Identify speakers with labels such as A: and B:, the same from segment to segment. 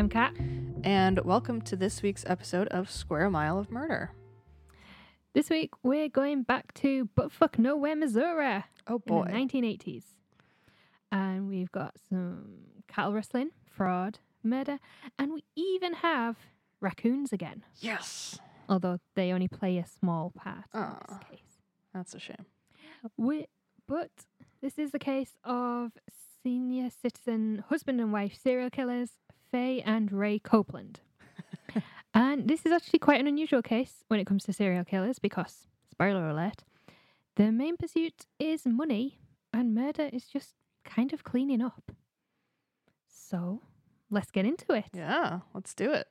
A: I'm Kat.
B: And welcome to this week's episode of Square Mile of Murder.
A: This week we're going back to Buttfuck Nowhere, Missouri
B: Oh
A: in
B: boy.
A: the 1980s. And we've got some cattle rustling, fraud, murder, and we even have raccoons again.
B: Yes.
A: Although they only play a small part in
B: Ah.
A: this case.
B: That's a shame.
A: We, but this is the case of senior citizen husband and wife serial killers Faye and Ray Copeland. and this is actually quite an unusual case when it comes to serial killers because, spoiler alert, the main pursuit is money and murder is just kind of cleaning up. So let's get into it.
B: Yeah, let's do it.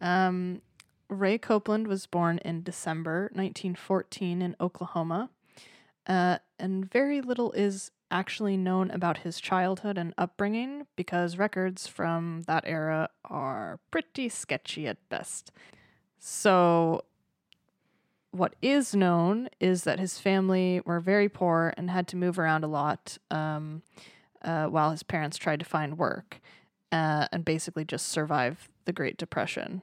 B: Um, Ray Copeland was born in December 1914 in Oklahoma. Uh, and very little is actually known about his childhood and upbringing because records from that era are pretty sketchy at best. So, what is known is that his family were very poor and had to move around a lot um, uh, while his parents tried to find work uh, and basically just survive the Great Depression.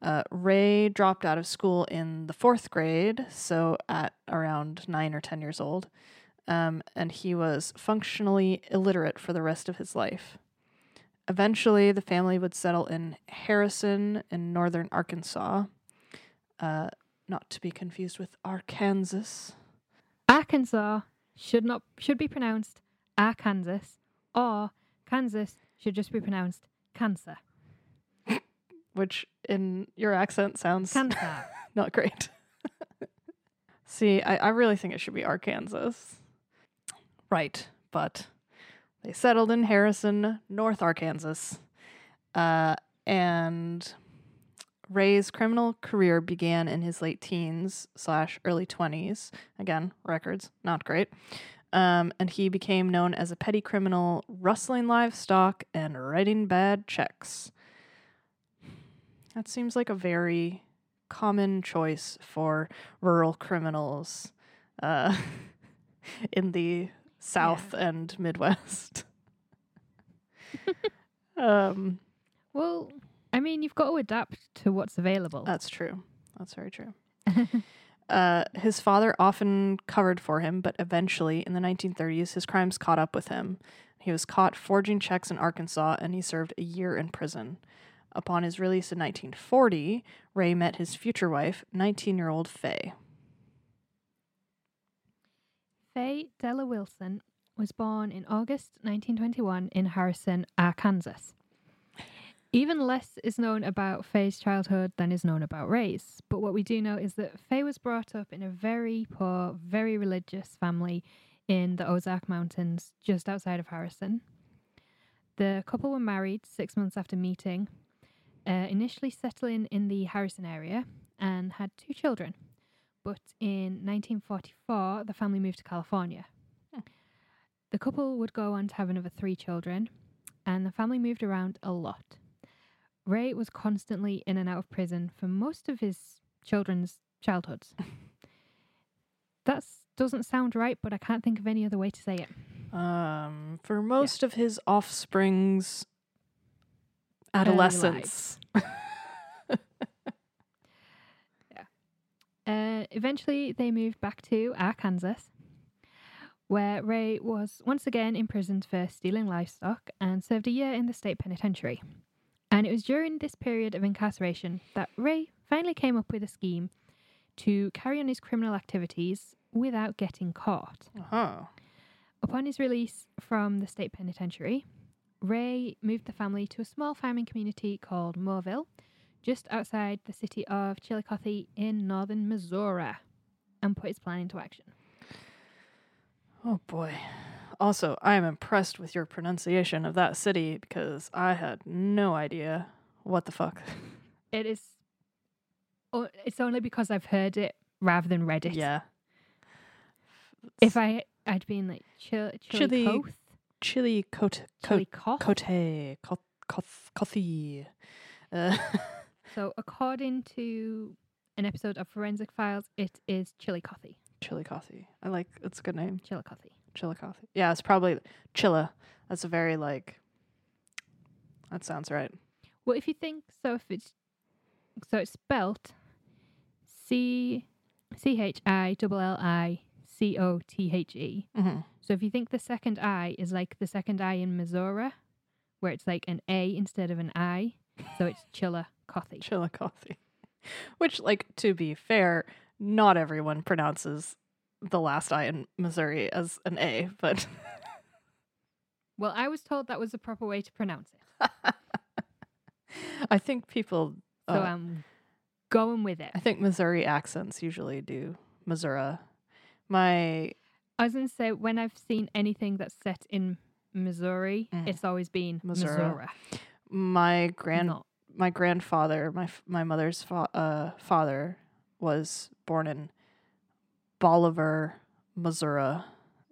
B: Uh, Ray dropped out of school in the fourth grade, so at around nine or 10 years old, um, and he was functionally illiterate for the rest of his life. Eventually, the family would settle in Harrison in northern Arkansas, uh, not to be confused with Arkansas.
A: Arkansas should not should be pronounced Arkansas or Kansas should just be pronounced cancer.
B: which in your accent sounds
A: Cancer.
B: not great. See, I, I really think it should be Arkansas. Right, but they settled in Harrison, North Arkansas. Uh, and Ray's criminal career began in his late teens slash early 20s. Again, records, not great. Um, and he became known as a petty criminal, rustling livestock and writing bad checks. That seems like a very common choice for rural criminals uh, in the South and Midwest. um,
A: Well, I mean, you've got to adapt to what's available.
B: that's true. That's very true. Uh, his father often covered for him, but eventually, in the 1930s, his crimes caught up with him. He was caught forging checks in Arkansas and he served a year in prison. Upon his release in 1940, Ray met his future wife, 19 year old Faye.
A: Faye Della Wilson was born in August 1921 in Harrison, Arkansas. Even less is known about Faye's childhood than is known about Ray's, but what we do know is that Faye was brought up in a very poor, very religious family in the Ozark Mountains just outside of Harrison. The couple were married six months after meeting, uh, initially settling in the Harrison area, and had two children. But in 1944, the family moved to California.
B: Hmm.
A: The couple would go on to have another three children, and the family moved around a lot. Ray was constantly in and out of prison for most of his children's childhoods. That doesn't sound right, but I can't think of any other way to say it.
B: Um, for most of his offspring's adolescence.
A: Uh, eventually, they moved back to Arkansas, where Ray was once again imprisoned for stealing livestock and served a year in the state penitentiary. And it was during this period of incarceration that Ray finally came up with a scheme to carry on his criminal activities without getting caught.
B: Oh.
A: Upon his release from the state penitentiary, Ray moved the family to a small farming community called Mooresville, just outside the city of Chillicothe in northern Missouri, and put his plan into action.
B: Oh boy. Also, I am impressed with your pronunciation of that city because I had no idea what the fuck.
A: It is. Oh, it's only because I've heard it rather than read it.
B: Yeah.
A: If I I'd been like chill,
B: Chili-
A: Chillicothe,
B: Chili cote cote
A: Chillicothe.
B: cote cote coth- coffee. Uh,
A: So according to an episode of Forensic Files, it is Chillicothe.
B: chili coffee. I like it's a good name.
A: Chillicothe.
B: Chili coffee. Yeah, it's probably chilla. That's a very like. That sounds right.
A: Well, if you think so, if it's so, it's spelt C C H I L L I C O T H E.
B: Mm-hmm.
A: So if you think the second I is like the second I in Missouri, where it's like an A instead of an I, so it's Chillicothe.
B: Chillicothe. Which, like, to be fair, not everyone pronounces the last I in Missouri as an A, but
A: Well, I was told that was the proper way to pronounce it,
B: I think people,
A: so
B: uh,
A: I'm going with it.
B: I think Missouri accents usually do Missouri. My,
A: I was going to say when I've seen anything that's set in Missouri,
B: Mm.
A: it's always been
B: Missouri.
A: Missouri.
B: my grand,
A: not
B: my grandfather, my my mother's fa- uh, father, was born in Bolivar, Missouri,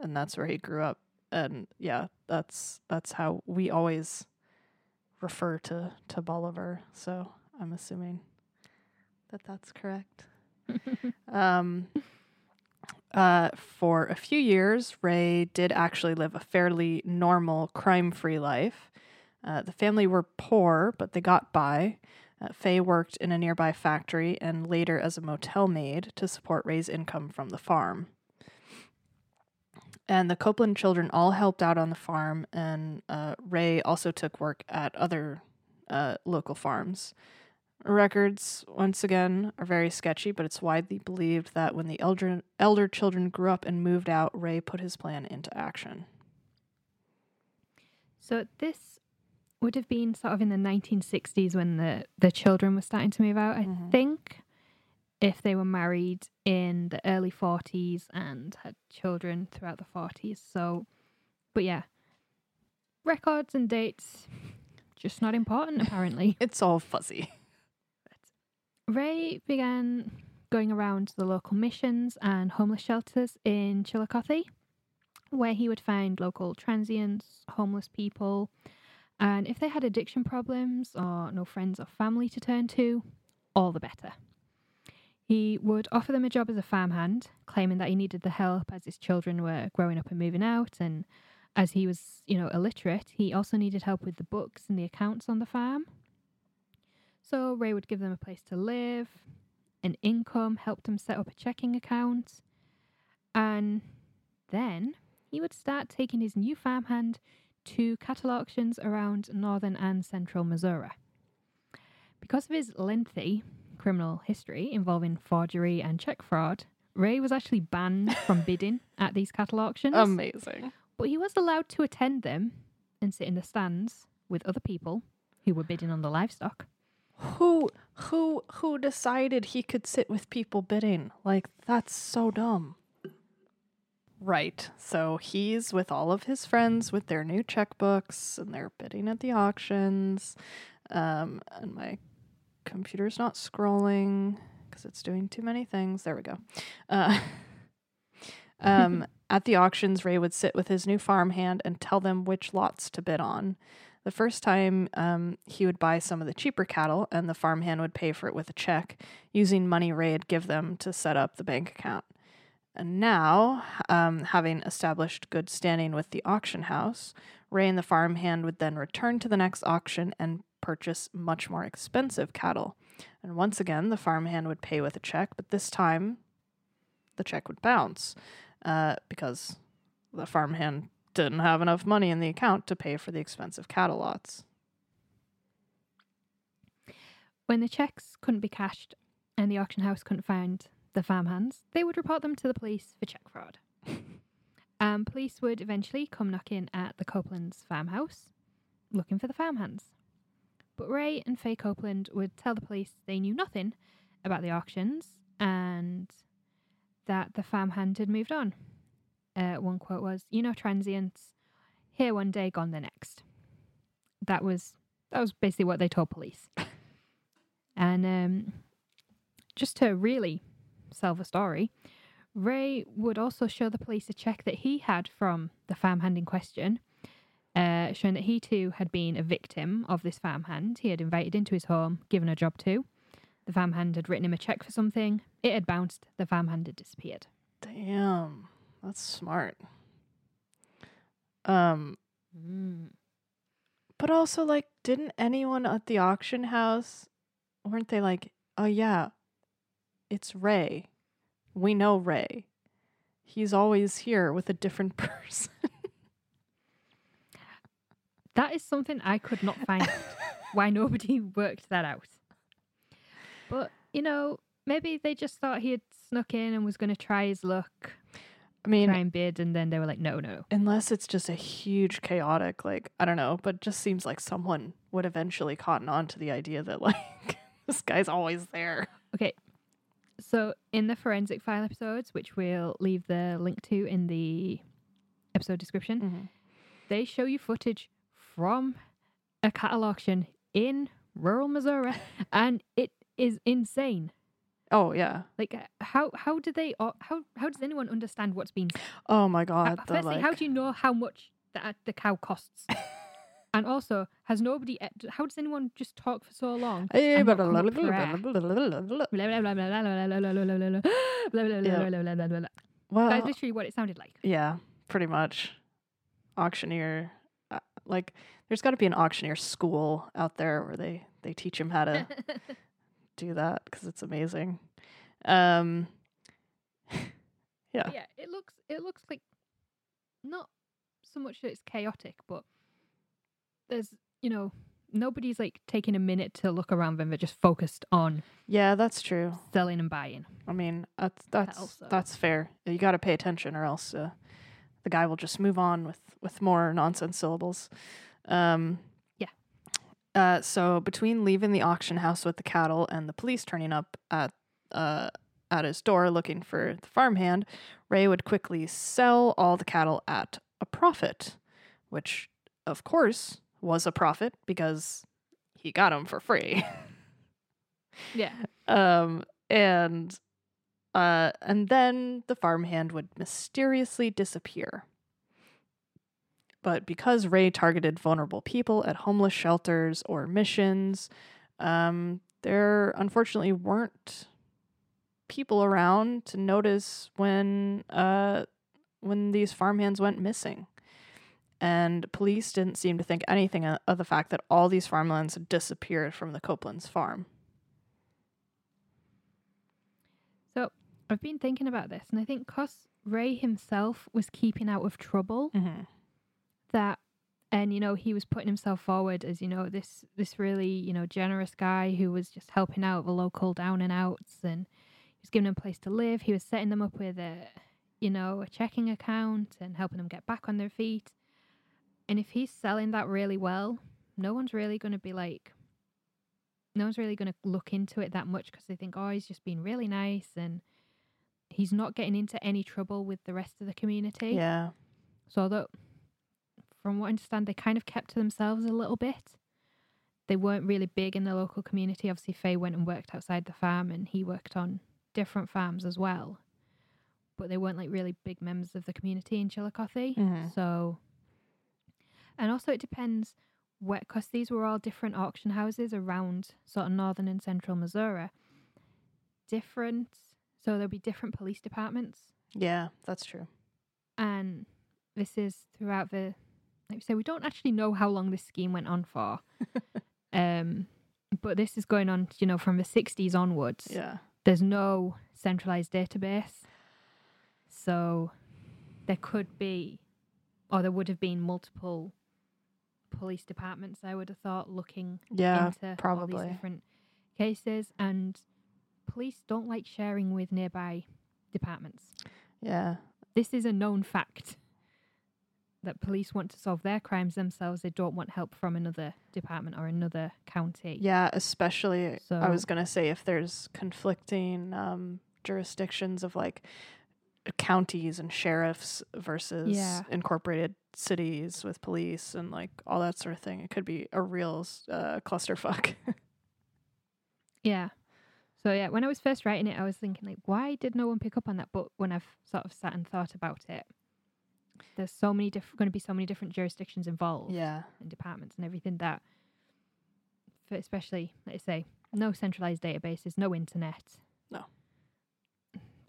B: and that's where he grew up. And yeah, that's that's how we always refer to to Bolivar. So I'm assuming that that's correct. Um, uh, for a few years, Ray did actually live a fairly normal, crime free life. Uh, the family were poor, but they got by. Uh, Faye worked in a nearby factory and later as a motel maid to support Ray's income from the farm. And the Copeland children all helped out on the farm, and uh, Ray also took work at other uh, local farms. Records, once again, are very sketchy, but it's widely believed that when the elder, elder children grew up and moved out, Ray put his plan into action.
A: So this would have been sort of in the 1960s when the, the children were starting to move out, I
B: Mhm.
A: think. If they were married in the early 40s and had children throughout the 40s. So, but yeah, records and dates, just not important apparently.
B: It's all fuzzy.
A: Ray began going around to the local missions and homeless shelters in Chillicothe, where he would find local transients, homeless people, and if they had addiction problems or no friends or family to turn to, all the better. He would offer them a job as a farmhand, claiming that he needed the help as his children were growing up and moving out, and as he was, you know, illiterate, he also needed help with the books and the accounts on the farm. So Ray would give them a place to live, an income, helped them set up a checking account, and then he would start taking his new farmhand to cattle auctions around northern and central Missouri. Because of his lengthy criminal history involving forgery and check fraud, Ray was actually banned from bidding at these cattle auctions,
B: Amazing.
A: but he was allowed to attend them and sit in the stands with other people who were bidding on the livestock.
B: Who who who decided he could sit with people bidding? Like that's so dumb. Right. So he's with all of his friends with their new checkbooks and they're bidding at the auctions. Um and my computer's not scrolling because it's doing too many things. There we go. Uh um at the auctions Ray would sit with his new farmhand and tell them which lots to bid on. The first time, um, he would buy some of the cheaper cattle, and the farmhand would pay for it with a check, using money Ray would give them to set up the bank account. And now, um, having established good standing with the auction house, Ray and the farmhand would then return to the next auction and purchase much more expensive cattle. And once again, the farmhand would pay with a check, but this time the check would bounce uh, because the farmhand didn't have enough money in the account to pay for the expensive cattle lots.
A: When the checks couldn't be cashed and the auction house couldn't find the farmhands, they would report them to the police for check fraud. um, police would eventually come knocking at the Copeland's farmhouse looking for the farmhands. But Ray and Faye Copeland would tell the police they knew nothing about the auctions and that the farmhand had moved on. Uh, one quote was, "You know, transients here one day, gone the next." That was that was basically what they told police. And um, just to really sell the story, Ray would also show the police a check that he had from the farmhand in question, uh, showing that he too had been a victim of this farmhand he had invited into his home, given a job to. The farmhand had written him a check for something. It had bounced. The farmhand had disappeared.
B: Damn, that's smart. Um, But also, like, didn't anyone at the auction house, weren't they like, oh, yeah, it's Ray. We know Ray. He's always here with a different person.
A: That is something I could not find. Why nobody worked that out. But, you know, maybe they just thought he had snuck in and was going to try his luck,
B: I mean,
A: try and bid, and then they were like, no, no.
B: unless it's just a huge chaotic, like, I don't know, but just seems like someone would eventually cotton on to the idea that, like, this guy's always there.
A: Okay. So in the forensic file episodes, which we'll leave the link to in the episode description,
B: Mm-hmm.
A: they show you footage from a cattle auction in rural Missouri, and it is insane.
B: Oh, yeah.
A: Like, uh, how how do they au- how how does anyone understand what's being?
B: Oh, my God.
A: firstly, how do you know how much the the cow costs? And also, has nobody? How does anyone just talk for so long?
B: Well,
A: That's literally what it sounded like.
B: Yeah, pretty much. Auctioneer, uh, like there's got to be an auctioneer school out there where they they teach him how to do that because it's amazing. Um, yeah.
A: Yeah, it looks it looks like not so much that it's chaotic, but there's you know nobody's like taking a minute to look around them. They're just focused on
B: yeah, that's true.
A: selling and buying.
B: I mean, that's that's
A: also-
B: that's fair. You got to pay attention, or else uh, the guy will just move on with with more nonsense syllables. Um,
A: Yeah.
B: Uh, so between leaving the auction house with the cattle and the police turning up at uh at his door looking for the farmhand, Ray would quickly sell all the cattle at a profit, which of course was a profit because he got them for free.
A: Yeah,
B: Um, and uh, and then the farmhand would mysteriously disappear. But because Ray targeted vulnerable people at homeless shelters or missions, um, there unfortunately weren't people around to notice when uh, when these farmhands went missing. And police didn't seem to think anything of the fact that all these farmlands had disappeared from the Copeland's farm.
A: So I've been thinking about this, and I think because Ray himself was keeping out of trouble,
B: Mm-hmm.
A: that and you know he was putting himself forward as you know this this really you know generous guy who was just helping out the local down and outs and he was giving them a place to live he was setting them up with a you know a checking account and helping them get back on their feet and if he's selling that really well no one's really going to be like no one's really going to look into it that much because they think oh he's just being really nice and he's not getting into any trouble with the rest of the community
B: Yeah.
A: so although, from what I understand, they kind of kept to themselves a little bit. They weren't really big in the local community. Obviously, Faye went and worked outside the farm, and he worked on different farms as well. But they weren't like really big members of the community in Chillicothe.
B: Mhm.
A: So, and also it depends where, because these were all different auction houses around sort of northern and central Missouri. Different, so there'll be different police departments
B: Yeah, that's true.
A: and this is throughout the like we say we don't actually know how long this scheme went on for um but this is going on you know from the 60s onwards
B: Yeah.
A: there's no centralized database so there could be or there would have been multiple police departments i would have thought looking
B: Yeah,
A: into all
B: probably.
A: these different cases and police don't like sharing with nearby departments
B: yeah.
A: this is a known fact that police want to solve their crimes themselves. They don't want help from another department or another county.
B: Yeah, especially I was going to say if there's conflicting um jurisdictions of like counties and sheriffs versus
A: Yeah.
B: incorporated cities with police and like all that sort of thing. It could be a real uh, clusterfuck.
A: Yeah. So yeah, when I was first writing it, I was thinking like, why did no one pick up on that? But when I've sort of sat and thought about it, there's so many different, going to be so many different jurisdictions involved
B: yeah.
A: and departments and everything that, especially let's say, no centralized databases, no internet,
B: No.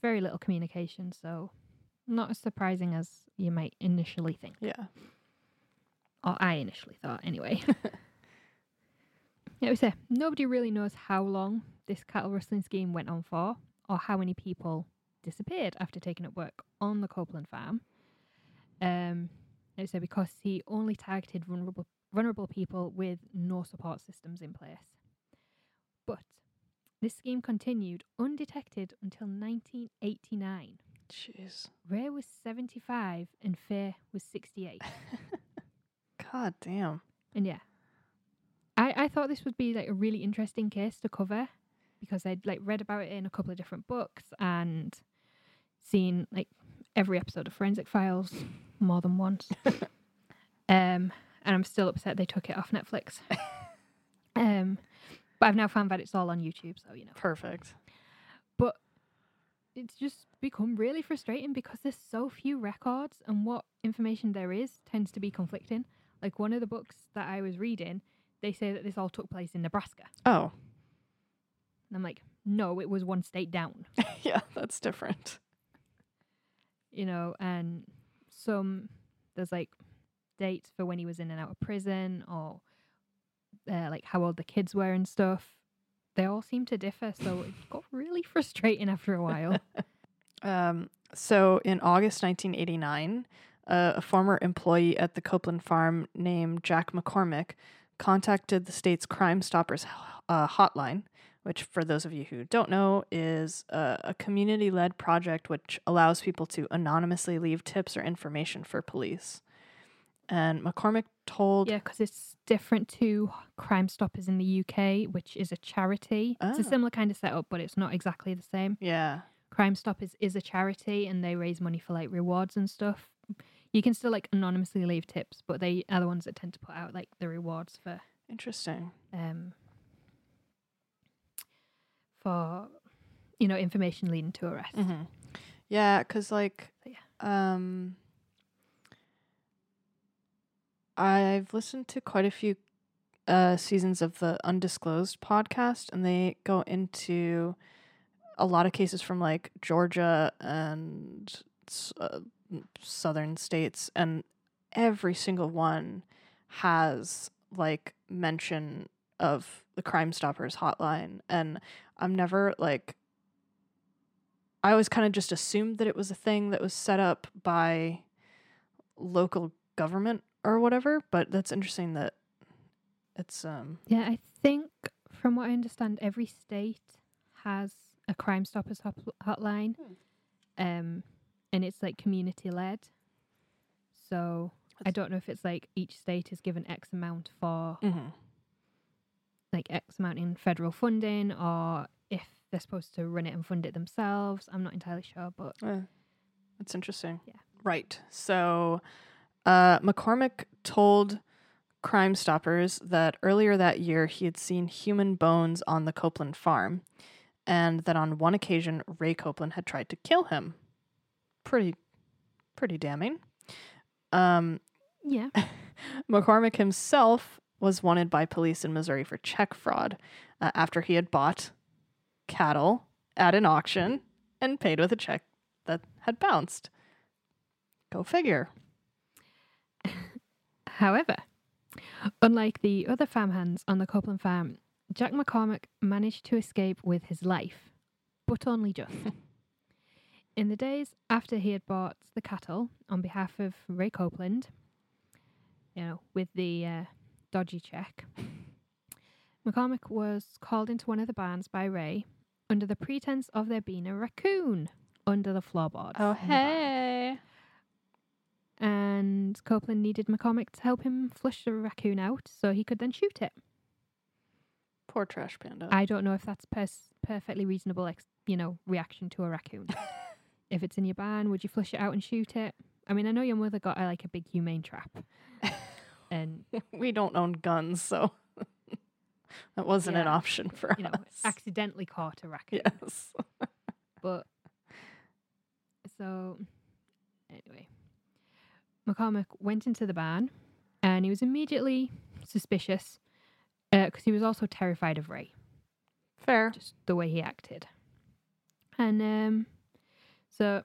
A: Very little communication. So not as surprising as you might initially think.
B: Yeah.
A: Or I initially thought, anyway. yeah, we say nobody really knows how long this cattle rustling scheme went on for, or how many people disappeared after taking up work on the Copeland farm. Um, like say because he only targeted vulnerable vulnerable people with no support systems in place. But this scheme continued undetected until 1989.
B: Jeez.
A: Ray was 75 and Faye was 68.
B: God damn.
A: and yeah, I, I thought this would be like a really interesting case to cover because I'd like read about it in a couple of different books and seen like every episode of Forensic Files more than once. um, and I'm still upset they took it off Netflix. um, but I've now found that it's all on YouTube, so you know.
B: Perfect.
A: But it's just become really frustrating because there's so few records, and what information there is tends to be conflicting. Like one of the books that I was reading, they say that this all took place in Nebraska.
B: Oh,
A: And I'm like, no, it was one state down,
B: yeah, that's different.
A: you know, and some, there's like dates for when he was in and out of prison or uh, like how old the kids were and stuff. They all seem to differ, so it got really frustrating after a while.
B: Um, so in August 1989, uh, a former employee at the Copeland farm named Jack McCormick contacted the state's Crime Stoppers uh, hotline, which, for those of you who don't know, is a, a community led project which allows people to anonymously leave tips or information for police. And McCormick told.
A: Yeah, because it's different to Crime Stoppers in the UK, which is a charity. It's a
B: Ah.
A: similar kind of setup, but it's not exactly the same.
B: Yeah.
A: Crime Stoppers is a charity and they raise money for like rewards and stuff. You can still like anonymously leave tips, but they are the ones that tend to put out like the rewards for
B: Interesting.
A: um for you know information leading to arrest.
B: Mm-hmm. Yeah, because like,
A: So,
B: um, I've listened to quite a few uh seasons of the Undisclosed podcast, and they go into a lot of cases from like Georgia and uh, southern states, and every single one has like mention of the Crime Stoppers hotline, and I'm never like I always kind of just assumed that it was a thing that was set up by local government or whatever, but that's interesting that it's um
A: Yeah, I think from what I understand, every state has a Crime Stoppers hotline, um, and it's like community led. So I don't know if it's like each state is given X amount for
B: mhm.
A: like X amount in federal funding, or if they're supposed to run it and fund it themselves. I'm not entirely sure, but
B: Uh, that's interesting.
A: Yeah.
B: Right. So uh McCormick told Crime Stoppers that earlier that year he had seen human bones on the Copeland farm and that on one occasion Ray Copeland had tried to kill him. Pretty pretty damning. Um
A: yeah,
B: McCormick himself was wanted by police in Missouri for check fraud uh, after he had bought cattle at an auction and paid with a check that had bounced. Go figure.
A: However, unlike the other farmhands on the Copeland farm, Jack McCormick managed to escape with his life, but only just. In the days after he had bought the cattle on behalf of Ray Copeland, you know, with the uh, dodgy check, McCormick was called into one of the barns by Ray under the pretense of there being a raccoon under the floorboards.
B: Oh,
A: in the barn
B: hey.
A: And Copeland needed McCormick to help him flush the raccoon out so he could then shoot it.
B: Poor trash panda.
A: I don't know if that's pers- perfectly reasonable, ex- you know, reaction to a raccoon. if it's in your barn, would you flush it out and shoot it? I mean, I know your mother got uh, like a big humane trap, and
B: we don't own guns, so that wasn't an option for
A: you know,
B: us.
A: accidentally caught a raccoon.
B: yes.
A: But so McCormick went into the barn, and he was immediately suspicious because he was also terrified of Ray.
B: Fair.
A: just the way he acted. And um, so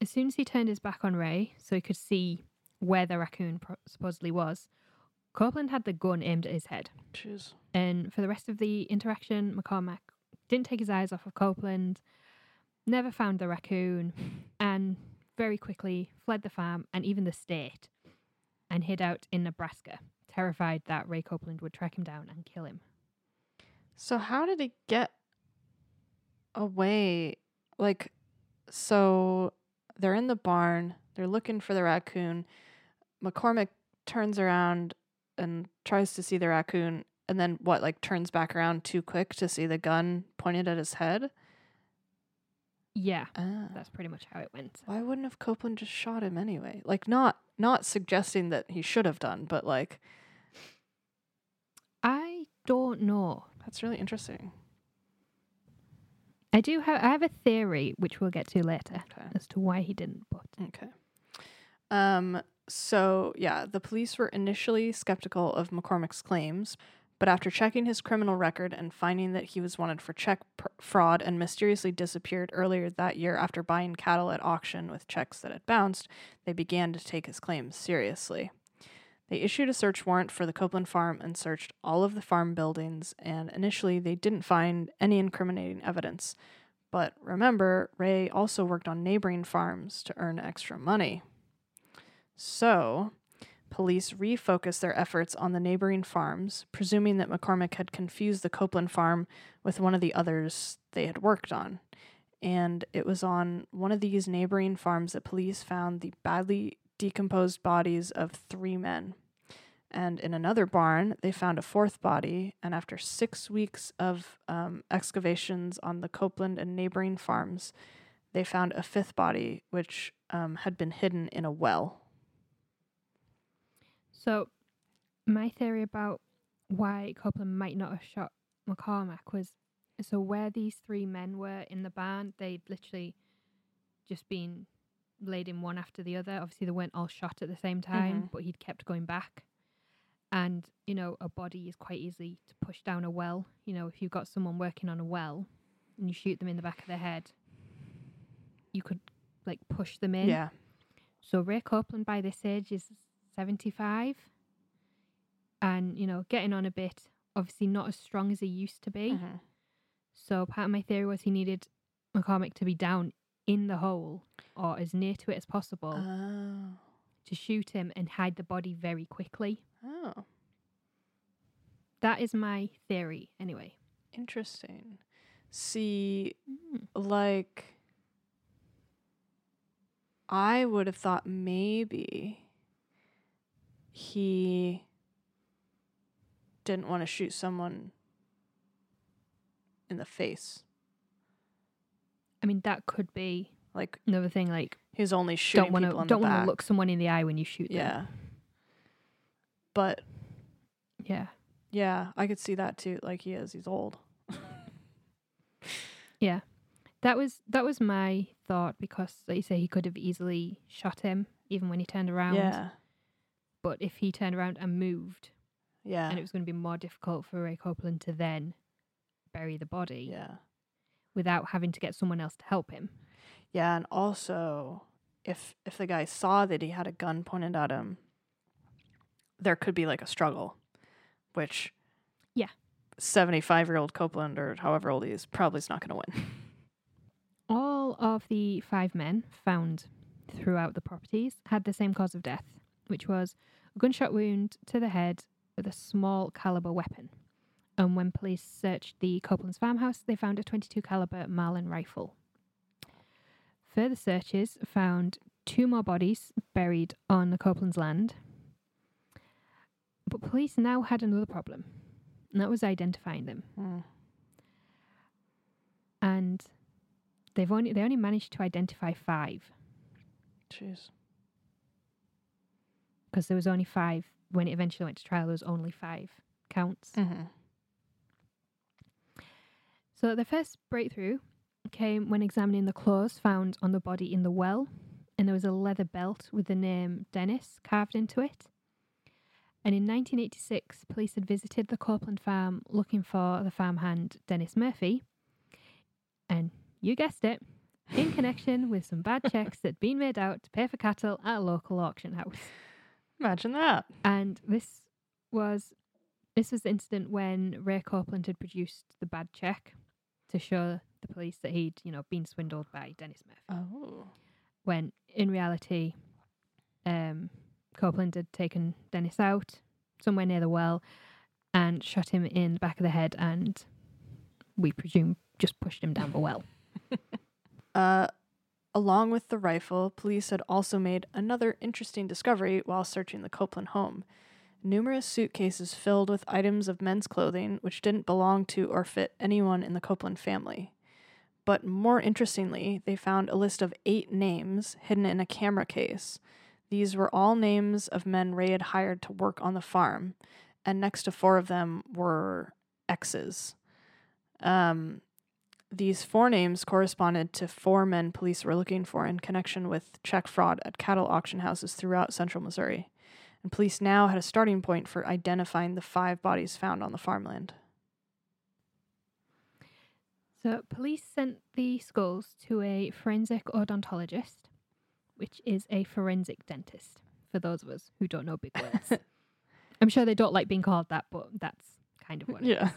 A: as soon as he turned his back on Ray, so he could see where the raccoon pro- supposedly was, Copeland had the gun aimed at his head.
B: Jeez.
A: And for the rest of the interaction, McCormick didn't take his eyes off of Copeland, never found the raccoon, and very quickly fled the farm and even the state and hid out in Nebraska, terrified that Ray Copeland would track him down and kill him.
B: So how did he get away? Like, so they're in the barn. They're looking for the raccoon. McCormick turns around and tries to see the raccoon, and then what? Like turns back around too quick to see the gun pointed at his head.
A: Yeah,
B: Ah.
A: that's pretty much how it went.
B: Why wouldn't have Copeland just shot him anyway? Like not not suggesting that he should have done, but like
A: I don't know.
B: that's really interesting.
A: I do have I have a theory which we'll get to later
B: Okay.
A: as to why he didn't, but
B: Okay. Um so yeah, the police were initially skeptical of McCormick's claims, but after checking his criminal record and finding that he was wanted for check pr- fraud and mysteriously disappeared earlier that year after buying cattle at auction with checks that had bounced, they began to take his claims seriously. They issued a search warrant for the Copeland farm and searched all of the farm buildings, and initially they didn't find any incriminating evidence. But remember, Ray also worked on neighboring farms to earn extra money. So, police refocused their efforts on the neighboring farms, presuming that McCormick had confused the Copeland farm with one of the others they had worked on. And it was on one of these neighboring farms that police found the badly decomposed bodies of three men. And in another barn, they found a fourth body. And after six weeks of um, excavations on the Copeland and neighboring farms, they found a fifth body, which um, had been hidden in a well.
A: So, my theory about why Copeland might not have shot McCormick was so where these three men were in the barn, they'd literally just been laid in one after the other. Obviously, they weren't all shot at the same time,
B: Mhm.
A: but he'd kept going back. And, you know, a body is quite easy to push down a well. You know, if you've got someone working on a well and you shoot them in the back of the head, you could, like, push them in.
B: Yeah.
A: So Ray Copeland by this age is 75 and, you know, getting on a bit, obviously not as strong as he used to be.
B: Mhm.
A: So part of my theory was he needed McCormick to be down in the hole or as near to it as possible
B: Oh.
A: to shoot him and hide the body very quickly.
B: Oh.
A: That is my theory anyway.
B: Interesting. See,
A: Mm.
B: like, I would have thought maybe he didn't want to shoot someone in the face.
A: I mean that could be
B: Like,
A: another thing like
B: he was only shooting
A: don't want
B: people in
A: don't want to look someone in the eye when you shoot them.
B: Yeah. But
A: Yeah.
B: yeah, I could see that too. Like he is, he's old.
A: Yeah. That was that was my thought because like you say he could have easily shot him even when he turned around.
B: Yeah.
A: But if he turned around and moved
B: Yeah.
A: and it was going to be more difficult for Ray Copeland to then bury the body
B: yeah.
A: without having to get someone else to help him.
B: Yeah, and also if if the guy saw that he had a gun pointed at him, there could be like a struggle, which
A: Yeah.
B: seventy five year old Copeland or however old he is probably is not going to win.
A: All of the five men found throughout the properties had the same cause of death, which was a gunshot wound to the head with a small caliber weapon. And when police searched the Copeland's farmhouse, they found a 22 caliber Marlin rifle. Further searches found two more bodies buried on the Copeland's land. But police now had another problem, and that was identifying them
B: Mm.
A: and they've only they only managed to identify five
B: Jeez.
A: Because there was only five when it eventually went to trial. There was only five counts.
B: Mm-hmm.
A: So the first breakthrough came when examining the clothes found on the body in the well, and there was a leather belt with the name Dennis carved into it. And in 1986, police had visited the Copeland farm looking for the farmhand Dennis Murphy. And you guessed it, in connection with some bad checks that'd been made out to pay for cattle at a local auction house.
B: Imagine that.
A: And this was this was the incident when Ray Copeland had produced the bad check to show the police that he'd, you know, been swindled by Dennis Murphy.
B: Oh.
A: When in reality, um, Copeland had taken Dennis out somewhere near the well and shot him in the back of the head and we presume just pushed him down the well.
B: Uh, along with the rifle, police had also made another interesting discovery while searching the Copeland home. Numerous suitcases filled with items of men's clothing which didn't belong to or fit anyone in the Copeland family. But more interestingly, they found a list of eight names hidden in a camera case. These were all names of men Ray had hired to work on the farm, and next to four of them were X's. Um, these four names corresponded to four men police were looking for in connection with check fraud at cattle auction houses throughout central Missouri. And police now had a starting point for identifying the five bodies found on the farmland.
A: So police sent the skulls to a forensic odontologist, which is a forensic dentist, for those of us who don't know big words. I'm sure they don't like being called that, but that's kind of what it is.
B: Yeah.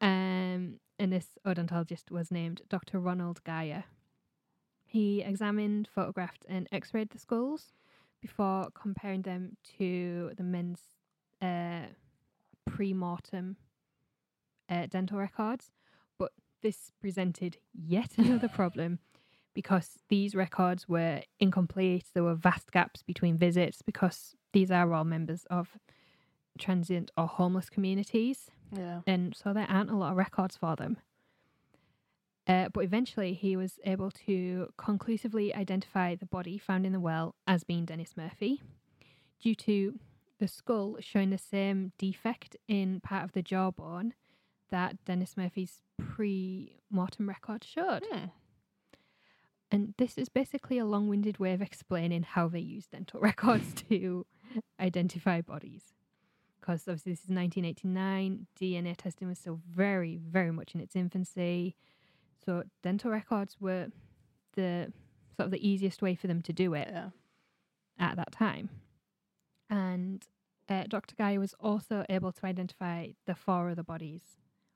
A: Um, and this odontologist was named Dr. Ronald Geyer. He examined, photographed, and x rayed the skulls before comparing them to the men's uh, pre mortem uh, dental records. But this presented yet another problem because these records were incomplete. There were vast gaps between visits because these are all members of transient or homeless communities
B: Yeah.
A: and so there aren't a lot of records for them. Uh, but eventually, he was able to conclusively identify the body found in the well as being Dennis Murphy, due to the skull showing the same defect in part of the jawbone that Dennis Murphy's pre-mortem record showed.
B: Hmm.
A: And this is basically a long-winded way of explaining how they use dental records to identify bodies. Because obviously this is 1989, DNA testing was still very, very much in its infancy. So dental records were the sort of the easiest way for them to do it
B: Yeah.
A: at that time. And uh, Dr. Guy was also able to identify the four other bodies,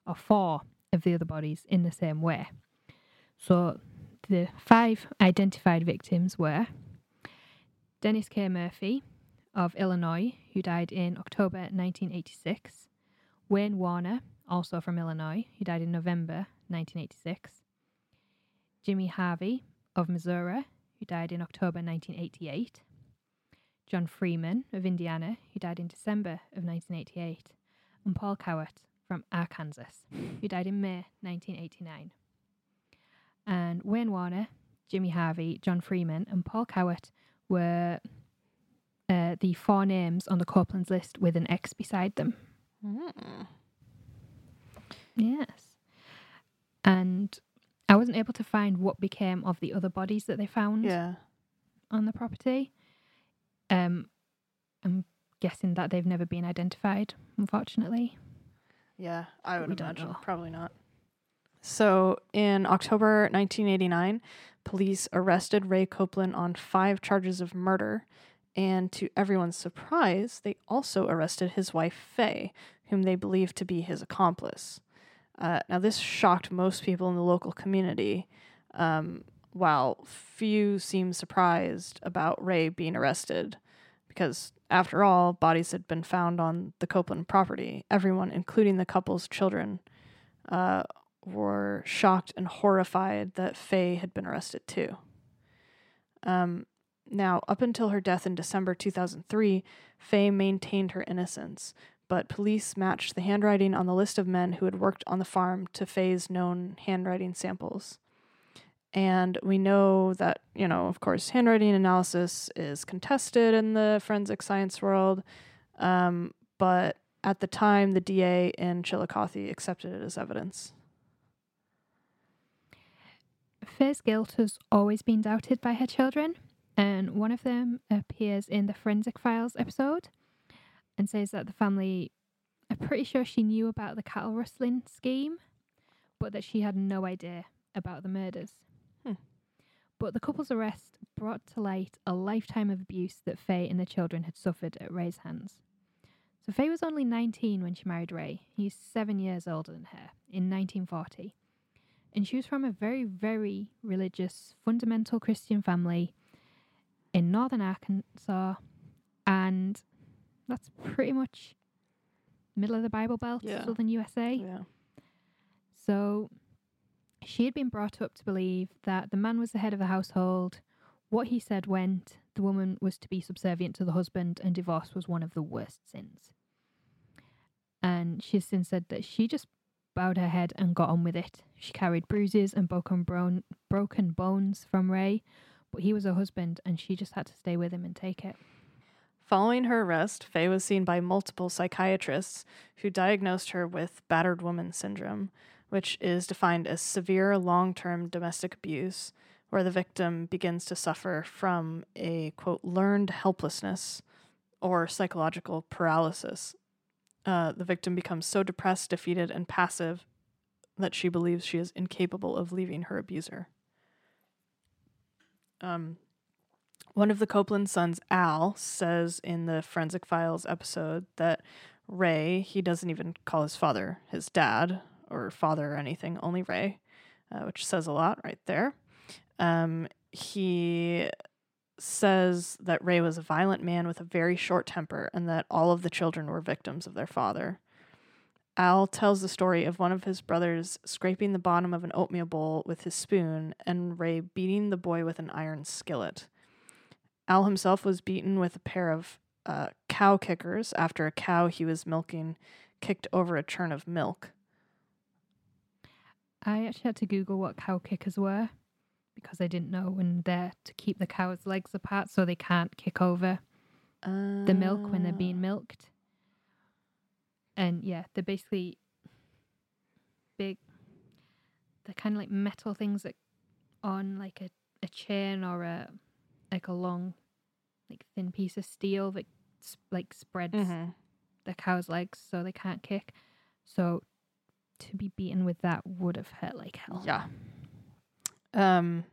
A: or four of the other bodies, in the same way. So the five identified victims were Dennis K. Murphy of Illinois, who died in October 1986, Wayne Warner, also from Illinois, who died in November 1986, Jimmy Harvey of Missouri, who died in October 1988, John Freeman of Indiana, who died in December of 1988, and Paul Cowart from Arkansas, who died in May 1989. And Wayne Warner, Jimmy Harvey, John Freeman, and Paul Cowart were uh, the four names on the Copeland's list with an X beside them.
B: Hmm.
A: Yes. And I wasn't able to find what became of the other bodies that they found
B: Yeah.
A: on the property. Um, I'm guessing that they've never been identified, unfortunately.
B: Yeah, I would imagine. Probably not. So, in October 1989, police arrested Ray Copeland on five charges of murder. And to everyone's surprise, they also arrested his wife, Faye, whom they believed to be his accomplice. Uh, now, this shocked most people in the local community, um, while few seemed surprised about Ray being arrested because after all, bodies had been found on the Copeland property. Everyone, including the couple's children, uh, were shocked and horrified that Faye had been arrested too. Um, now, up until her death in December 2003, Faye maintained her innocence, but police matched the handwriting on the list of men who had worked on the farm to Faye's known handwriting samples. And we know that, you know, of course, handwriting analysis is contested in the forensic science world. Um, but at the time, the DA in Chillicothe accepted it as evidence.
A: Faye's guilt has always been doubted by her children, and one of them appears in the Forensic Files episode and says that the family are pretty sure she knew about the cattle rustling scheme, but that she had no idea about the murders.
B: Hmm.
A: But the couple's arrest brought to light a lifetime of abuse that Faye and the children had suffered at Ray's hands. So Faye was only 19 when she married Ray. He's seven years older than her in 1940. And she was from a very, very religious, fundamental Christian family in northern Arkansas. And that's pretty much middle of the Bible Belt,
B: Yeah.
A: southern USA.
B: Yeah.
A: So she had been brought up to believe that the man was the head of the household. What he said went. The woman was to be subservient to the husband, and divorce was one of the worst sins. And she has since said that she just bowed her head and got on with it. She carried bruises and broken, bro- broken bones from Ray, but he was her husband, and she just had to stay with him and take it.
B: Following her arrest, Faye was seen by multiple psychiatrists who diagnosed her with battered woman syndrome, which is defined as severe long term domestic abuse where the victim begins to suffer from a quote learned helplessness or psychological paralysis. Uh, the victim becomes so depressed, defeated, and passive that she believes she is incapable of leaving her abuser. Um, one of the Copeland sons, Al, says in the Forensic Files episode that Ray, he doesn't even call his father his dad or father or anything, only Ray, uh, which says a lot right there. Um, he says that Ray was a violent man with a very short temper and that all of the children were victims of their father. Al tells the story of one of his brothers scraping the bottom of an oatmeal bowl with his spoon and Ray beating the boy with an iron skillet. Al himself was beaten with a pair of uh, cow kickers after a cow he was milking kicked over a churn of milk.
A: I actually had to Google what cow kickers were because I didn't know, and they're to keep the cow's legs apart so they can't kick over the milk when they're
B: Ah.
A: being milked. And yeah, they're basically big. They're kind of like metal things that on like a, a chain or a like a long, like thin piece of steel that like spreads
B: Mhm.
A: the cow's legs so they can't kick. So to be beaten with that would have hurt like hell.
B: Yeah. Um,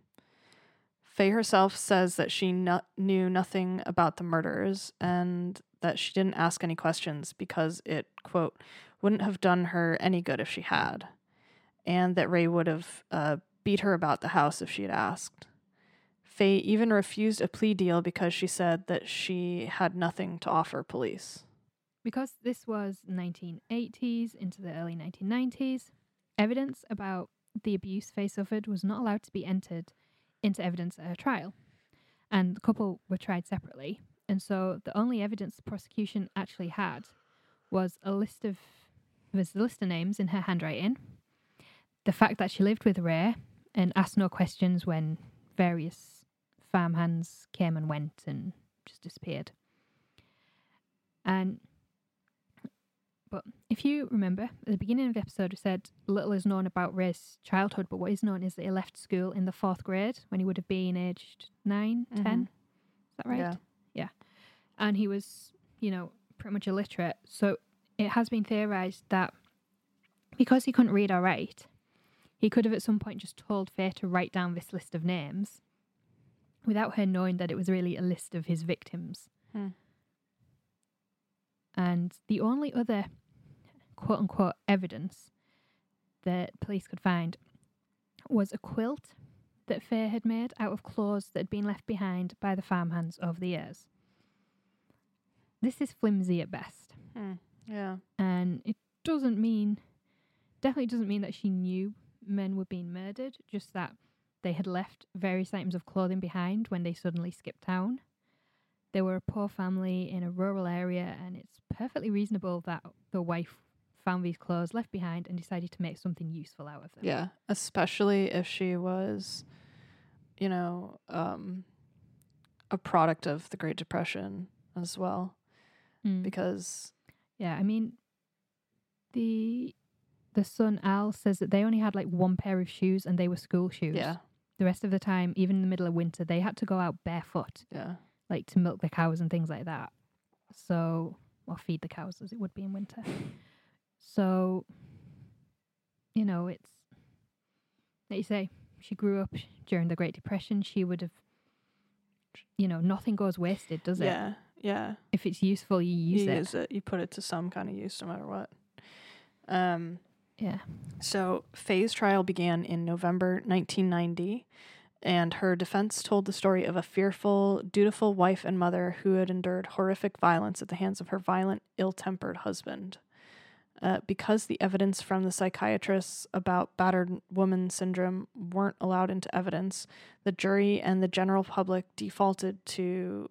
B: Faye herself says that she no- knew nothing about the murders and that she didn't ask any questions because it, quote, wouldn't have done her any good if she had, and that Ray would have uh, beat her about the house if she had asked. Faye even refused a plea deal because she said that she had nothing to offer police.
A: Because this was 1980s into the early 1990s, evidence about the abuse Faye suffered was not allowed to be entered into evidence at her trial. And the couple were tried separately. And so the only evidence the prosecution actually had was a list of was the list of names in her handwriting, the fact that she lived with Ray and asked no questions when various farmhands came and went and just disappeared. And but if you remember, at the beginning of the episode, we said little is known about Ray's childhood, but what is known is that he left school in the fourth grade when he would have been aged nine, ten.
B: Mhm.
A: Is that right?
B: Yeah.
A: Yeah. And he was, you know, pretty much illiterate. So it has been theorized that because he couldn't read or write, he could have at some point just told Faye to write down this list of names without her knowing that it was really a list of his victims.
B: Hmm.
A: And the only other quote unquote evidence that police could find was a quilt that Faye had made out of clothes that had been left behind by the farmhands over the years. This is flimsy at best,
B: Hmm. Yeah.
A: and it doesn't mean, definitely doesn't mean that she knew men were being murdered, just that they had left various items of clothing behind when they suddenly skipped town. They were a poor family in a rural area, and it's perfectly reasonable that the wife found these clothes left behind and decided to make something useful out of them.
B: Yeah, especially if she was, you know, um, a product of the Great Depression as well,
A: Mm.
B: because
A: Yeah, I mean, the the son Al says that they only had like one pair of shoes and they were school shoes.
B: yeah,
A: The rest of the time, even in the middle of winter, they had to go out barefoot,
B: yeah,
A: like to milk the cows and things like that. So, or feed the cows as it would be in winter. So, you know, it's like you say, she grew up during the Great Depression. She would have, you know, nothing goes wasted, does it?
B: yeah, yeah.
A: If it's useful, you use
B: you
A: it.
B: use it. You put it to some kind of use, no matter what. Um.
A: Yeah.
B: So Faye's trial began in November 1990, and her defense told the story of a fearful, dutiful wife and mother who had endured horrific violence at the hands of her violent, ill-tempered husband. Uh, because the evidence from the psychiatrists about battered woman syndrome weren't allowed into evidence, the jury and the general public defaulted to,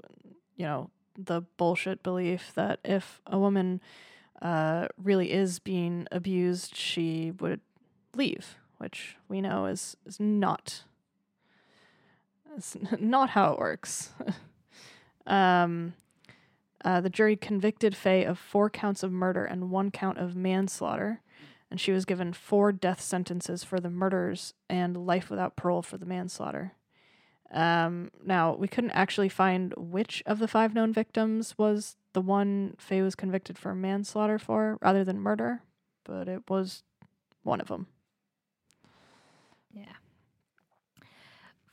B: you know, the bullshit belief that if a woman uh, really is being abused, she would leave, which we know is, is not is not how it works. um, uh, the jury convicted Faye of four counts of murder and one count of manslaughter, and she was given four death sentences for the murders and life without parole for the manslaughter. Um, now, we couldn't actually find which of the five known victims was the one Faye was convicted for manslaughter for rather than murder, but it was one of them.
A: Yeah.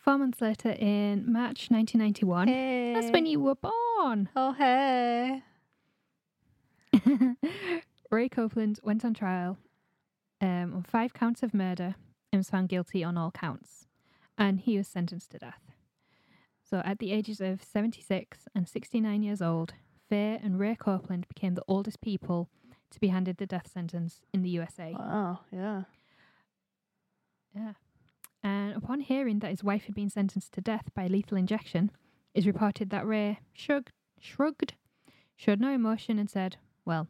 A: Four months later, in March 1991,
B: Hey.
A: that's when you were born.
B: Oh, hey.
A: Ray Copeland went on trial um, on five counts of murder and was found guilty on all counts, and he was sentenced to death. So, at the ages of 76 and 69 years old, Faye and Ray Copeland became the oldest people to be handed the death sentence in the USA.
B: Wow, yeah.
A: Yeah. And upon hearing that his wife had been sentenced to death by lethal injection, it is reported that Ray shrugged, shrugged, showed no emotion, and said, Well,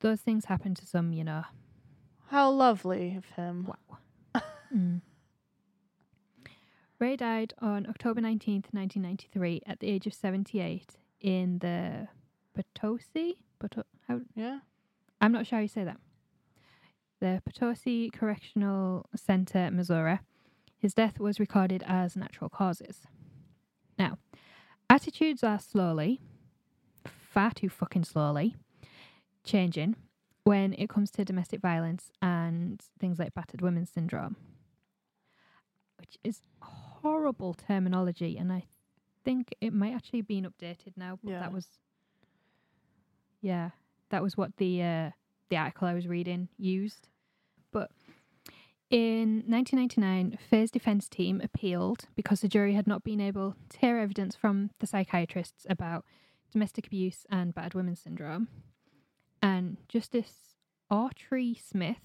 A: those things happen to some, you know.
B: How lovely of him.
A: Wow. Mm. Ray died on October 19th, 1993, at the age of 78 in the Potosi? Poto- how,
B: Yeah.
A: I'm not sure how you say that. The Potosi Correctional Center, Missouri. His death was recorded as natural causes. Now, attitudes are slowly, far too fucking slowly, changing when it comes to domestic violence and things like battered women syndrome, which is horrible terminology, and I think it might actually have been updated now. But
B: Yeah.
A: that was, yeah, that was what the uh, the article I was reading used. But in 1999, Faye's defense team appealed because the jury had not been able to hear evidence from the psychiatrists about domestic abuse and bad women's syndrome. And Justice Autry Smith,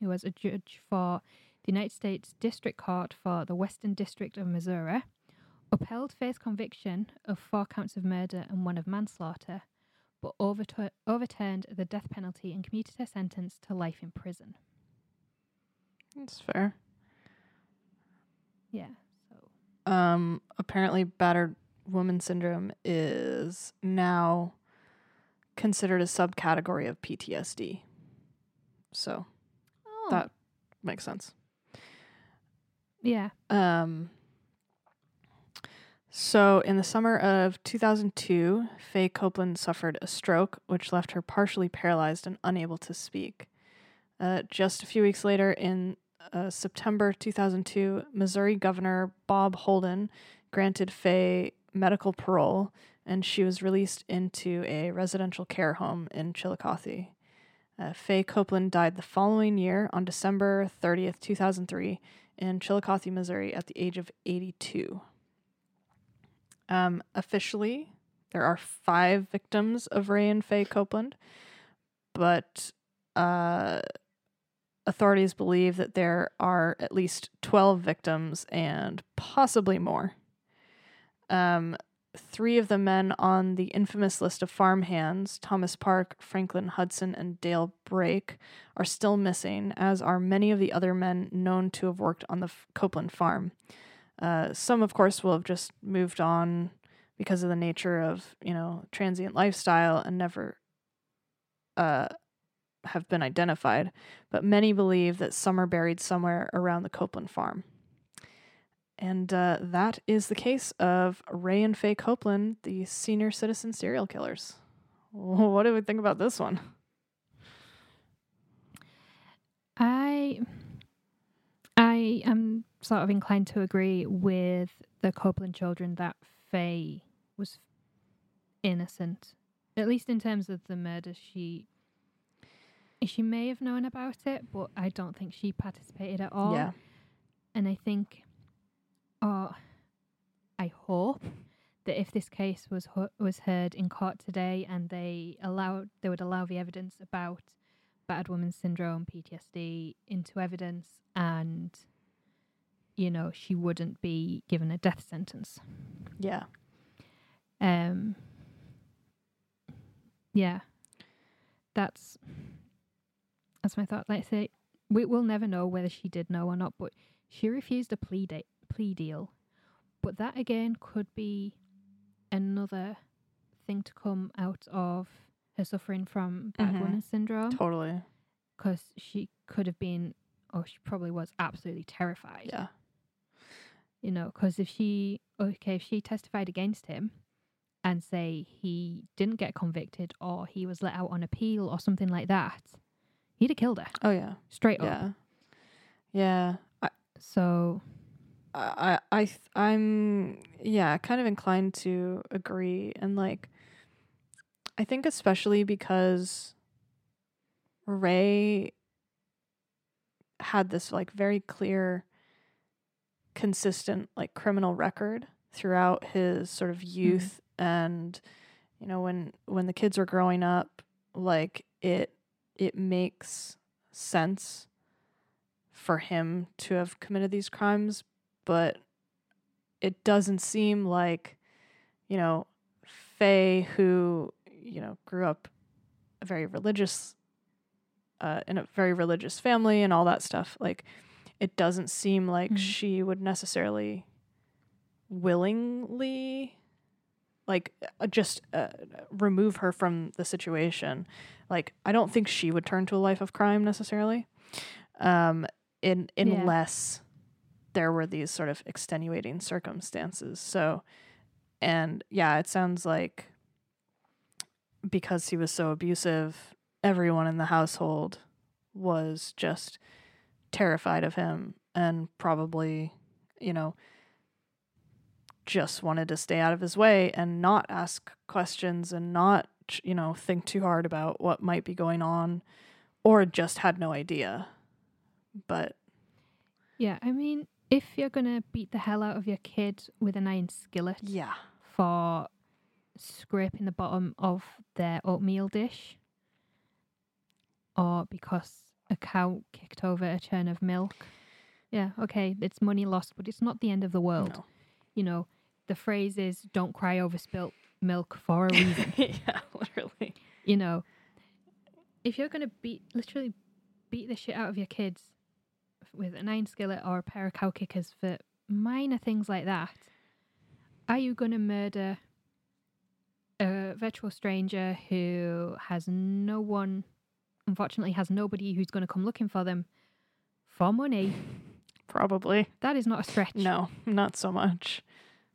A: who was a judge for the United States District Court for the Western District of Missouri, upheld Faye's conviction of four counts of murder and one of manslaughter, but overtur- overturned the death penalty and commuted her sentence to life in prison.
B: That's fair.
A: Yeah. So
B: Um, apparently, battered woman syndrome is now considered a subcategory of PTSD. So
A: oh,
B: that makes sense.
A: yeah.
B: Um, so, in the summer of 2002, Faye Copeland suffered a stroke, which left her partially paralyzed and unable to speak. Uh, just a few weeks later, in uh, September 2002, Missouri Governor Bob Holden granted Faye medical parole, and she was released into a residential care home in Chillicothe. Uh, Faye Copeland died the following year on December 30th, 2003, in Chillicothe, Missouri, at the age of 82. Um, officially, there are five victims of Ray and Faye Copeland, but uh, authorities believe that there are at least 12 victims and possibly more. Um, three of the men on the infamous list of farmhands, Thomas Park, Franklin Hudson, and Dale Brake, are still missing, as are many of the other men known to have worked on the Copeland farm. Uh, some, of course, will have just moved on because of the nature of, you know, transient lifestyle and never uh, have been identified, but many believe that some are buried somewhere around the Copeland farm. And uh, that is the case of Ray and Faye Copeland, the senior citizen serial killers. What do we think about this one?
A: I I am sort of inclined to agree with the Copeland children that Faye was innocent, at least in terms of the murder. She she may have known about it, but I don't think she participated at all.
B: Yeah.
A: And I think, or I hope that if this case was was heard in court today and they allowed they would allow the evidence about battered woman syndrome, PTSD into evidence, and you know she wouldn't be given a death sentence.
B: Yeah.
A: Um. Yeah, that's that's my thought. Like I say, we will never know whether she did know or not, but she refused a plea date, plea deal. But that again could be another thing to come out of her suffering from bad
B: Mhm.
A: woman syndrome,
B: Totally.
A: because she could have been, or she probably was absolutely terrified
B: Yeah.
A: you know, because if she, okay, if she testified against him and say he didn't get convicted or he was let out on appeal or something like that, he'd have killed her
B: Oh yeah.
A: straight up.
B: Yeah. Yeah. I
A: So,
B: I I I'm yeah, kind of inclined to agree and like I think especially because Ray had this like very clear consistent like criminal record throughout his sort of mm-hmm. youth and you know when when the kids were growing up like it it makes sense for him to have committed these crimes but it doesn't seem like you know Faye who you know grew up a very religious uh, in a very religious family and all that stuff like it doesn't seem like
A: Mhm.
B: she would necessarily willingly like uh, just uh, remove her from the situation like i don't think she would turn to a life of crime necessarily um in
A: Yeah.
B: unless there were these sort of extenuating circumstances so and yeah it sounds like because he was so abusive everyone in the household was just terrified of him and probably you know just wanted to stay out of his way and not ask questions and not you know think too hard about what might be going on or just had no idea but
A: yeah, I mean, if you're going to beat the hell out of your kid with an iron skillet
B: yeah
A: for scraping the bottom of their oatmeal dish, or because a cow kicked over a churn of milk, yeah, okay, it's money lost, but it's not the end of the world.
B: no.
A: You know, the phrase is don't cry over spilt milk for a reason.
B: yeah literally
A: you know, if you're going to beat, literally beat the shit out of your kids with an iron skillet or a pair of cow kickers for minor things like that, are you going to murder a virtual stranger who has no one, unfortunately, has nobody who's going to come looking for them for money?
B: Probably
A: That is not a stretch.
B: no not so much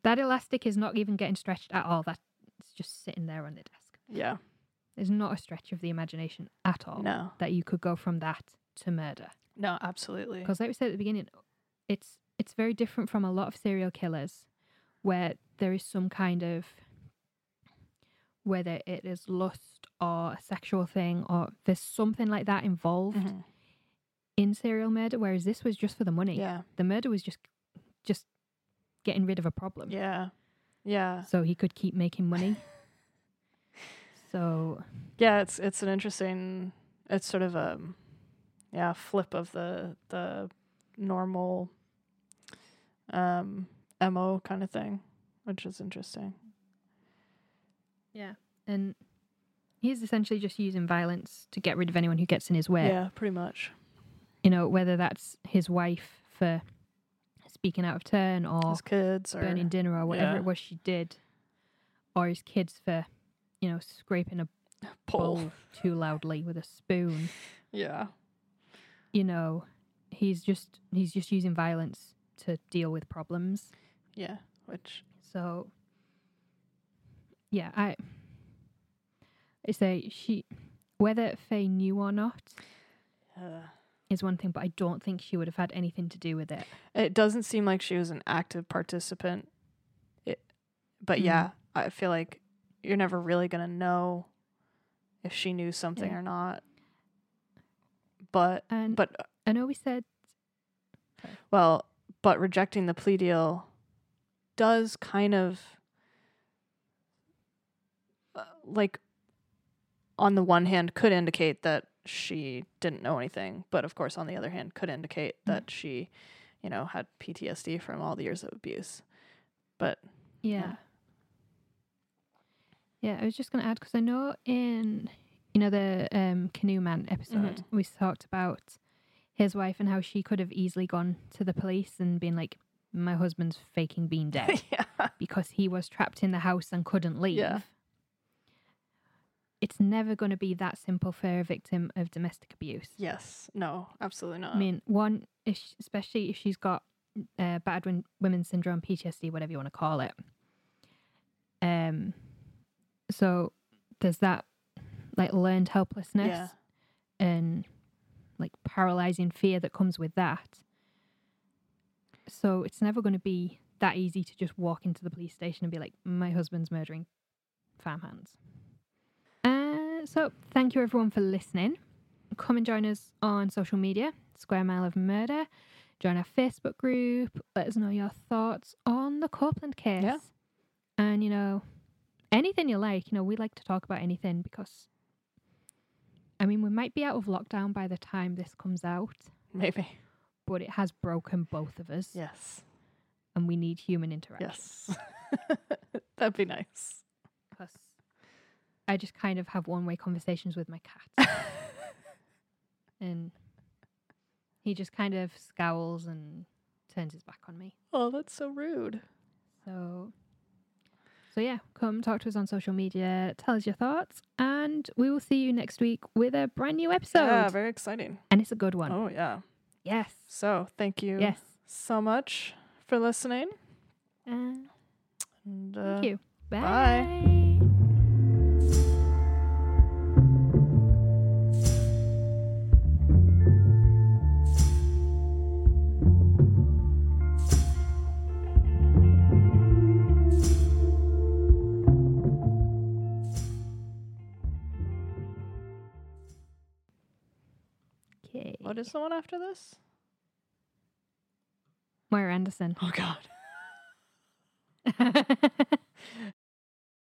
A: That elastic is not even getting stretched at all. That's just sitting there on the desk.
B: yeah
A: There's not a stretch of the imagination at all
B: no
A: that you could go from that to murder.
B: no absolutely
A: Because, like we said at the beginning, it's it's very different from a lot of serial killers, where there is some kind of whether it is lust or a sexual thing or there's something like that involved
B: Mhm.
A: In serial murder. Whereas this was just for the money.
B: yeah
A: The murder was just just getting rid of a problem.
B: yeah yeah
A: so he could keep making money. so
B: yeah it's it's an interesting it's sort of a yeah flip of the the normal um mo kind of thing which is interesting
A: yeah, and he's essentially just using violence to get rid of anyone who gets in his way.
B: yeah pretty much
A: You know, whether that's his wife for speaking out of turn or
B: his kids or
A: burning dinner or whatever
B: yeah.
A: it was she did, or his kids for, you know, scraping a
B: pull
A: bowl too loudly with a spoon.
B: yeah
A: You know, he's just he's just using violence to deal with problems.
B: yeah which
A: So, yeah, I, I say she, whether Faye knew or not,
B: uh,
A: is one thing, but I don't think she would have had anything to do with it.
B: It doesn't seem like she was an active participant. It, but
A: Mm.
B: yeah, I feel like you're never really gonna know if she knew something
A: Yeah.
B: or not. But
A: And
B: but
A: I know we said
B: well, but rejecting the plea deal does kind of uh, like on the one hand could indicate that she didn't know anything, but of course on the other hand could indicate
A: Mm.
B: that she, you know, had PTSD from all the years of abuse. But
A: Yeah. Yeah, I was just going to add because I know in you know the um, canoe man episode we talked about his wife and how she could have easily gone to the police and been like, "My husband's faking being dead
B: yeah.
A: because he was trapped in the house and couldn't leave."
B: Yeah.
A: It's never going to be that simple for a victim of domestic abuse.
B: Yes. No, absolutely not.
A: I mean, one, if sh- especially if she's got uh, bad win- women's syndrome, PTSD, whatever you want to call it. Um, so there's that like learned helplessness
B: yeah.
A: and like paralyzing fear that comes with that. So it's never going to be that easy to just walk into the police station and be like, "My husband's murdering farmhands." So thank you everyone for listening. Come and join us on social media, Square Mile of Murder. Join our Facebook group. Let us know your thoughts on the Copeland case.
B: Yeah.
A: And you know, anything you like. You know, we like to talk about anything because I mean, we might be out of lockdown by the time this comes out,
B: Maybe.
A: but it has broken both of us,
B: Yes.
A: and we need human interaction.
B: Yes. That'd be nice.
A: Because I just kind of have one-way conversations with my cat, and he just kind of scowls and turns his back on me.
B: oh, that's so rude.
A: So, so yeah, come talk to us on social media, tell us your thoughts, and we will see you next week with a brand new episode.
B: Yeah, very exciting.
A: and it's a good one.
B: Oh yeah.
A: Yes.
B: So thank you
A: Yes.
B: so much for listening.
A: Uh,
B: And uh,
A: thank you.
B: bye.
A: Bye.
B: What is the one after this?
A: Moira Anderson.
B: Oh God.